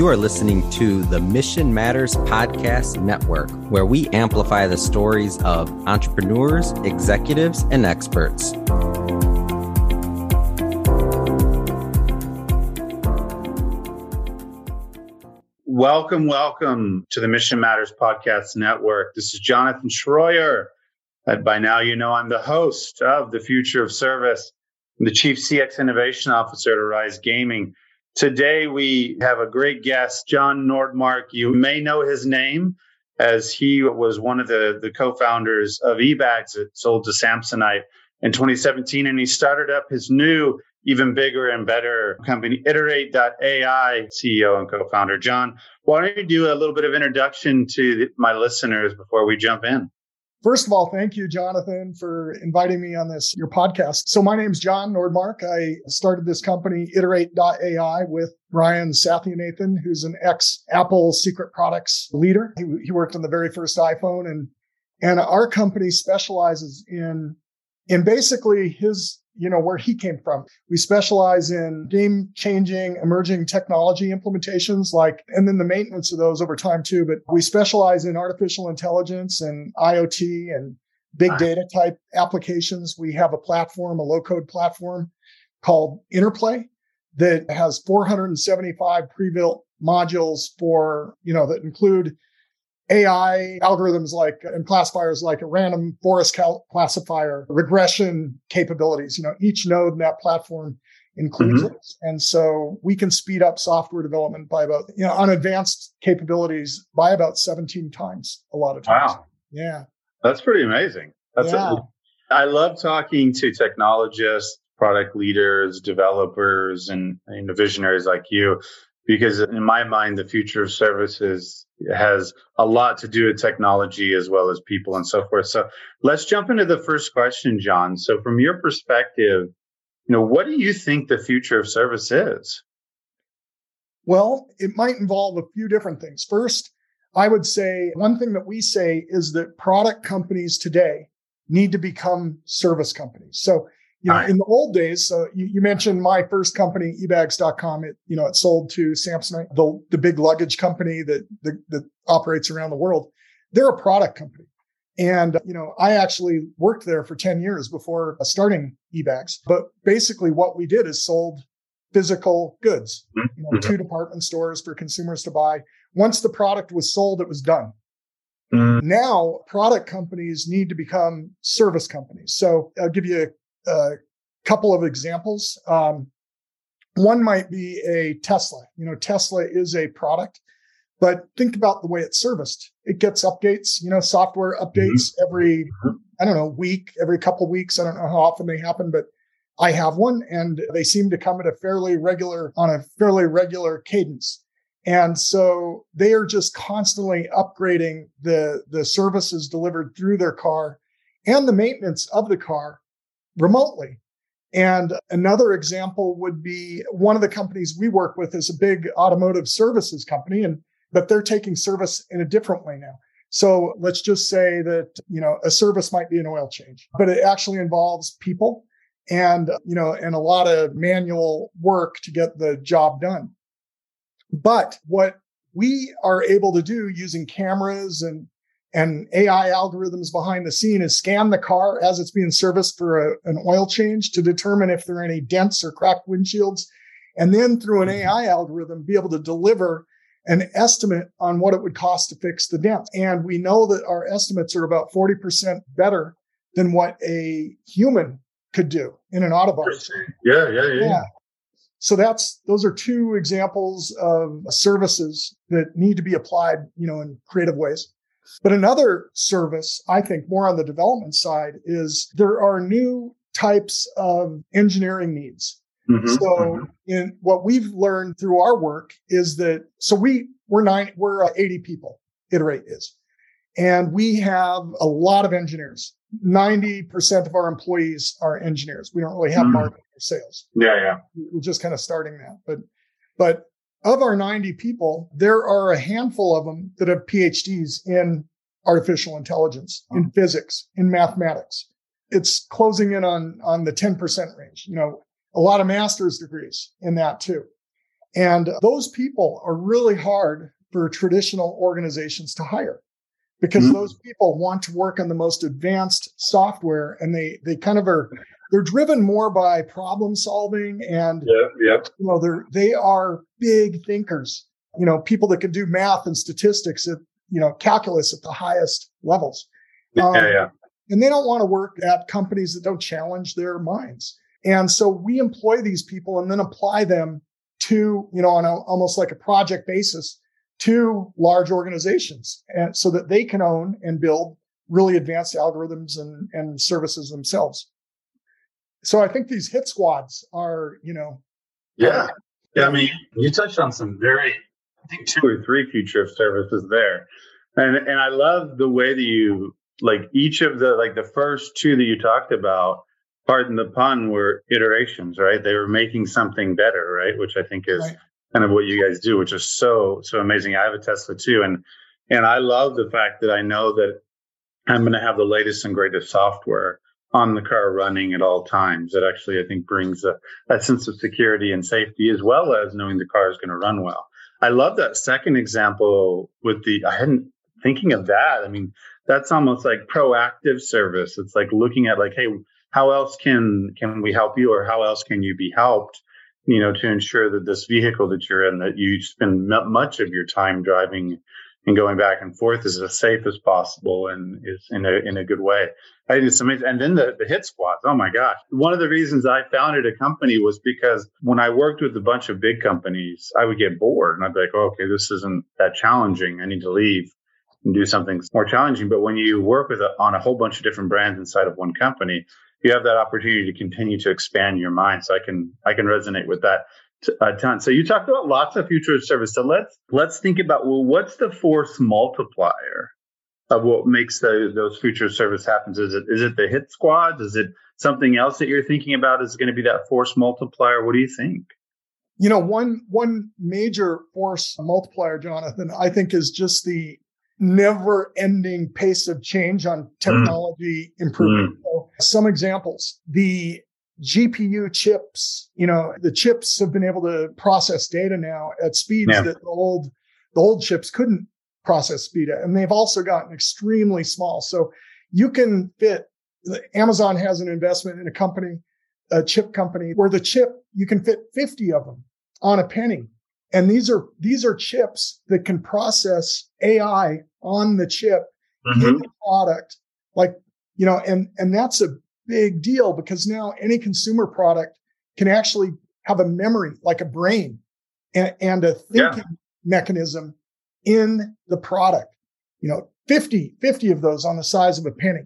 You are listening to the Mission Matters Podcast Network, where we amplify the stories of entrepreneurs, executives, and experts. Welcome, welcome to the Mission Matters Podcast Network. This is Jonathan Shroyer. And by now, you know I'm the host of The Future of Service, I'm the Chief CX Innovation Officer at Arise Gaming. Today, we have a great guest, Jon Nordmark. You may know his name as he was one of the, the co founders of eBags that sold to Samsonite in 2017. And he started up his new, even bigger and better company, Iterate.ai CEO and co founder. Jon, why don't you do a little bit of introduction to my listeners before we jump in? First of all, thank you, Jonathan, for inviting me on this, your podcast. So my name is Jon Nordmark. I started this company, iterate.ai with Brian Sathianathan, who's an ex Apple secret products leader. He, he worked on the very first iPhone and, and our company specializes in, in basically his you know, where he came from. We specialize in game changing emerging technology implementations, like, and then the maintenance of those over time too. But we specialize in artificial intelligence and IoT and big data type applications. We have a platform, a low code platform called Interplay that has 475 pre-built modules for, you know, that include AI algorithms like and classifiers like a random forest cal- classifier, regression capabilities. You know, each node in that platform includes mm-hmm. it. And so we can speed up software development by about, you know, on advanced capabilities by about 17 times a lot of times. Wow. Yeah. That's pretty amazing. That's yeah. A, I love talking to technologists, product leaders, developers, and, and visionaries like you, because in my mind, the future of services has a lot to do with technology as well as people and so forth. So let's jump into the first question, Jon. So from your perspective, you know, what do you think the future of service is? Well, it might involve a few different things. First, I would say one thing that we say is that product companies today need to become service companies. So you know, right. in the old days, so you, you, mentioned my first company, ebags.com. It, you know, it sold to Samsonite, the, the big luggage company that, that, that operates around the world. They're a product company. And, you know, I actually worked there for 10 years before starting eBags. But basically what we did is sold physical goods, mm-hmm. you know, mm-hmm. to department stores for consumers to buy. Once the product was sold, it was done. Mm. Now, product companies need to become service companies. So I'll give you a couple of examples. Um, one might be a Tesla. You know, Tesla is a product, but think about the way it's serviced. It gets updates, you know, software updates mm-hmm. every, mm-hmm. I don't know, week, every couple of weeks. I don't know how often they happen, but I have one and they seem to come at a fairly regular, on a fairly regular cadence. And so they are just constantly upgrading the, the services delivered through their car and the maintenance of the car remotely. And another example would be one of the companies we work with is a big automotive services company, and but they're taking service in a different way now. So let's just say that, you know, a service might be an oil change, but it actually involves people and, you know, and a lot of manual work to get the job done. But what we are able to do using cameras and and AI algorithms behind the scene is scan the car as it's being serviced for a, an oil change to determine if there are any dents or cracked windshields. And then through an mm-hmm. AI algorithm, be able to deliver an estimate on what it would cost to fix the dent. And we know that our estimates are about 40% better than what a human could do in an auto body. Yeah, yeah, yeah, yeah. So that's those are two examples of services that need to be applied, you know, in creative ways. But another service, I think more on the development side, is there are new types of engineering needs. Mm-hmm, so mm-hmm. in what we've learned through our work is that so we we're nine we're uh, 80 people iterate is and we have a lot of engineers 90% of our employees are engineers we don't really have mm-hmm. marketing or sales yeah yeah we're just kind of starting that but but of our 90 people, there are a handful of them that have PhDs in artificial intelligence, in physics, in mathematics. It's closing in on, on the 10% range, you know, a lot of master's degrees in that too. And those people are really hard for traditional organizations to hire because mm-hmm. those people want to work on the most advanced software and they they kind of are they're driven more by problem solving and yeah, yeah. you know they're they are big thinkers you know people that can do math and statistics at you know calculus at the highest levels um, yeah, yeah. and they don't want to work at companies that don't challenge their minds and so we employ these people and then apply them to you know on a, almost like a project basis to large organizations and so that they can own and build really advanced algorithms and, and services themselves. So I think these hit squads are, you know. Uh, yeah. Yeah. I mean, you touched on some very, I think two or three future of services there. And, and I love the way that you, like each of the, like the first two that you talked about, pardon the pun, were iterations, right? They were making something better, right? Which I think is right kind of what you guys do, which is so so amazing. I have a Tesla too, and and I love the fact that I know that I'm going to have the latest and greatest software on the car running at all times. That actually I think brings a, a sense of security and safety as well as knowing the car is going to run well. I love that second example with the I hadn't thinking of that. I mean, that's almost like proactive service. It's like looking at like, hey, how else can can we help you or how else can you be helped? you know, to ensure that this vehicle that you're in, that you spend much of your time driving and going back and forth is as safe as possible and is in a in a good way. I think it's amazing. And then the, the hit squads. Oh my gosh. One of the reasons I founded a company was because when I worked with a bunch of big companies, I would get bored and I'd be like, oh, okay, this isn't that challenging. I need to leave and do something more challenging. But when you work with a, on a whole bunch of different brands inside of one company, you have that opportunity to continue to expand your mind. So I can I can resonate with that a ton. So you talked about lots of future of service. So let's let's think about well, what's the force multiplier of what makes the, those future service happens? Is it is it the hit squads? Is it something else that you're thinking about? Is going to be that force multiplier? What do you think? You know, one one major force multiplier, Jonathan, I think is just the never ending pace of change on mm. technology mm. improvement. Mm. So some examples, the GPU chips, you know, the chips have been able to process data now at speeds yeah. that the old, the old chips couldn't process speed at. And they've also gotten extremely small. So you can fit, Amazon has an investment in a company, a chip company where the chip, you can fit 50 of them on a penny. And these are, these are chips that can process AI on the chip mm-hmm. in the product. Like, you know, and, and that's a big deal because now any consumer product can actually have a memory, like a brain and, and a thinking yeah. mechanism in the product. You know, 50, 50 of those on the size of a penny.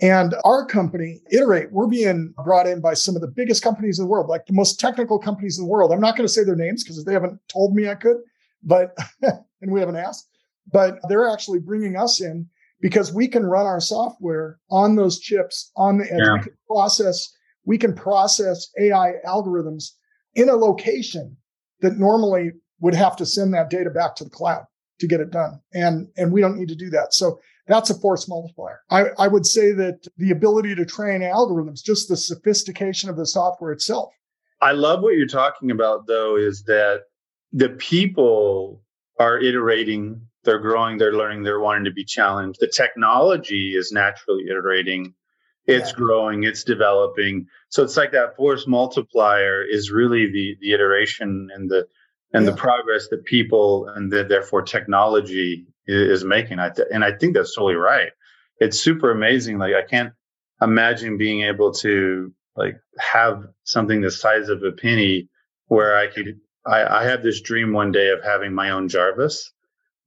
And our company, Iterate, we're being brought in by some of the biggest companies in the world, like the most technical companies in the world. I'm not going to say their names because they haven't told me I could, but, and we haven't asked, but they're actually bringing us in because we can run our software on those chips on the edge. Yeah. We can process, we can process AI algorithms in a location that normally would have to send that data back to the cloud to get it done. And, and we don't need to do that. So that's a force multiplier. I, I would say that the ability to train algorithms, just the sophistication of the software itself. I love what you're talking about, though, is that the people are iterating, they're growing, they're learning, they're wanting to be challenged. The technology is naturally iterating, it's yeah. growing, it's developing. So it's like that force multiplier is really the the iteration and the and yeah. the progress that people and the, therefore technology is making. I th- and I think that's totally right. It's super amazing. Like I can't imagine being able to like have something the size of a penny where I could I, I have this dream one day of having my own Jarvis.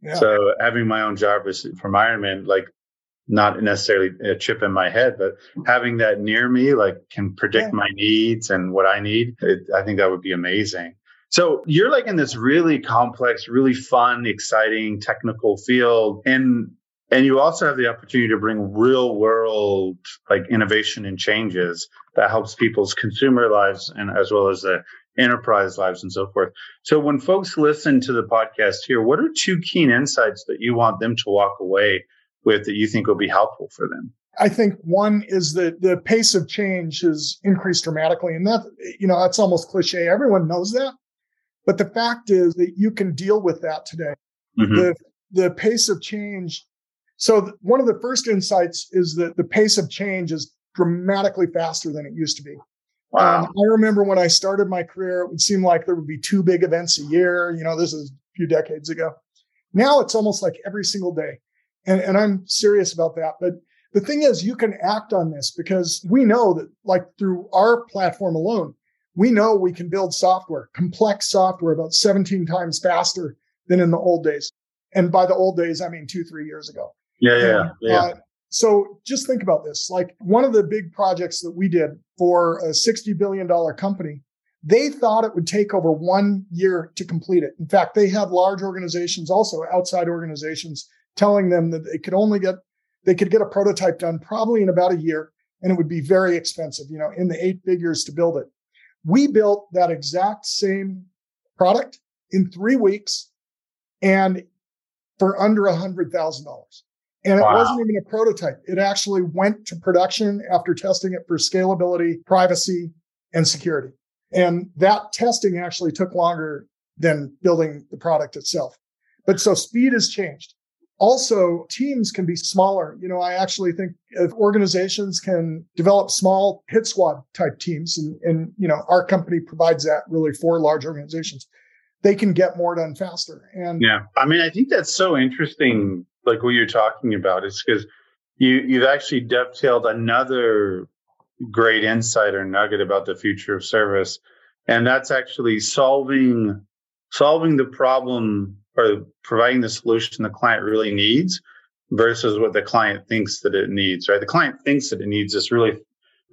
Yeah. So having my own job Jarvis from Ironman, like not necessarily a chip in my head, but having that near me, like can predict yeah. my needs and what I need. It, I think that would be amazing. So you're like in this really complex, really fun, exciting technical field. And and you also have the opportunity to bring real world like innovation and changes that helps people's consumer lives and as well as the enterprise lives and so forth. So when folks listen to the podcast here, what are two keen insights that you want them to walk away with that you think will be helpful for them? I think one is that the pace of change has increased dramatically. And that, you know, that's almost cliche. Everyone knows that. But the fact is that you can deal with that today. Mm-hmm. The, the pace of change. So th- one of the first insights is that the pace of change is dramatically faster than it used to be. Wow. Um, I remember when I started my career, it would seem like there would be two big events a year. You know, this is a few decades ago. Now it's almost like every single day. And, and I'm serious about that. But the thing is, you can act on this because we know that, like through our platform alone, we know we can build software, complex software about 17 times faster than in the old days. And by the old days, I mean two, three years ago. Yeah, yeah, and, yeah. Uh, so just think about this. Like one of the big projects that we did for a $60 billion company, they thought it would take over one year to complete it. In fact, they had large organizations, also outside organizations, telling them that they could only get, they could get a prototype done probably in about a year and it would be very expensive, you know, in the eight figures to build it. We built that exact same product in three weeks and for under a hundred thousand dollars. And it wow. wasn't even a prototype. It actually went to production after testing it for scalability, privacy, and security. And that testing actually took longer than building the product itself. But so speed has changed. Also, teams can be smaller. You know, I actually think if organizations can develop small hit squad type teams, and, and you know, our company provides that really for large organizations, they can get more done faster. And yeah, I mean, I think that's so interesting, like what you're talking about, is because you you've actually dovetailed another great insight or nugget about the future of service, and that's actually solving solving the problem or providing the solution the client really needs versus what the client thinks that it needs, right? The client thinks that it needs this really,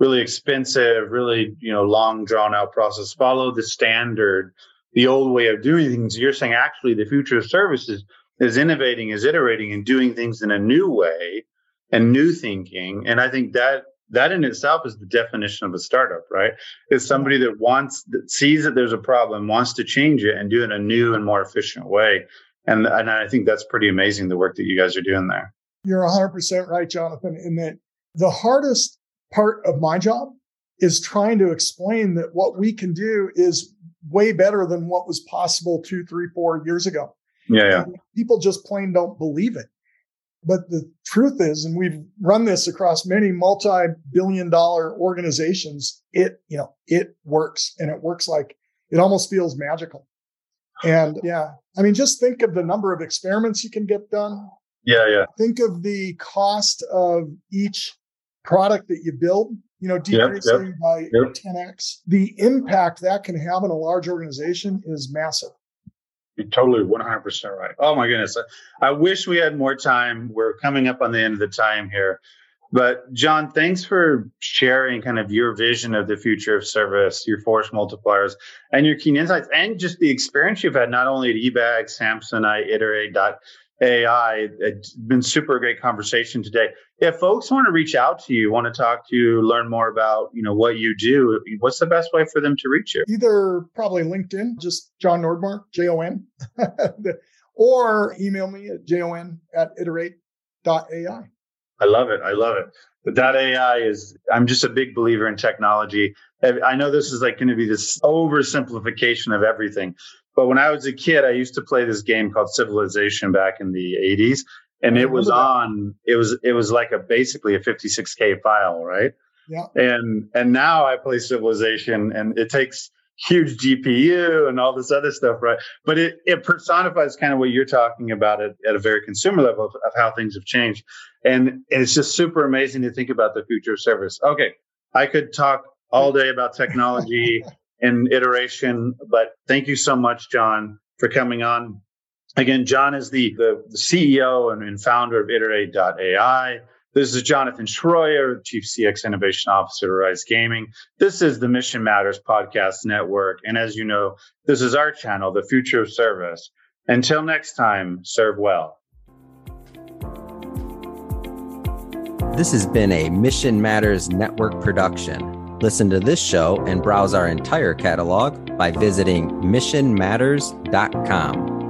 really expensive, really, you know, long drawn out process. Follow the standard, the old way of doing things. You're saying actually the future of services is innovating, is iterating and doing things in a new way and new thinking. And I think that that in itself is the definition of a startup, right? It's somebody that wants, that sees that there's a problem, wants to change it and do it in a new and more efficient way. And, and I think that's pretty amazing, the work that you guys are doing there. You're 100% right, Jonathan, in that the hardest part of my job is trying to explain that what we can do is way better than what was possible two, three, four years ago. Yeah, yeah. people just plain don't believe it. But the truth is, and we've run this across many multi-billion dollar organizations, it, you know, it works and it works like it almost feels magical. And yeah, I mean, just think of the number of experiments you can get done. Yeah, yeah. Think of the cost of each product that you build, you know, decreasing yep, yep, by yep. 10x. The impact that can have in a large organization is massive. You're totally 100% right. Oh my goodness. I, wish we had more time. We're coming up on the end of the time here. But Jon, thanks for sharing kind of your vision of the future of service, your force multipliers, and your keen insights, and just the experience you've had not only at eBag, Samsonite, Iterate, AI. It's been super great conversation today. If folks want to reach out to you, want to talk to you, learn more about you know what you do, what's the best way for them to reach you? Either probably LinkedIn, just Jon Nordmark, J O N, or email me at jon at iterate.ai. I love it. I love it. But that AI is, I'm just a big believer in technology. I know this is like going to be this oversimplification of everything, but when I was a kid, I used to play this game called Civilization back in the 80s. And it was on, it was, it was like a basically a 56K file, right? Yeah. And, and now I play Civilization and it takes huge GPU and all this other stuff, right? But it, it personifies kind of what you're talking about at, at a very consumer level of, of how things have changed. And it's just super amazing to think about the future of service. Okay. I could talk all day about technology and iteration. But thank you so much, Jon, for coming on. Again, Jon is the, the, the CEO and, and, founder of Iterate.ai. This is Jonathan Shroyer, Chief CX Innovation Officer at Rise Gaming. This is the Mission Matters Podcast Network. And as you know, this is our channel, The Future of Service. Until next time, serve well. This has been a Mission Matters Network production. Listen to this show and browse our entire catalog by visiting missionmatters.com.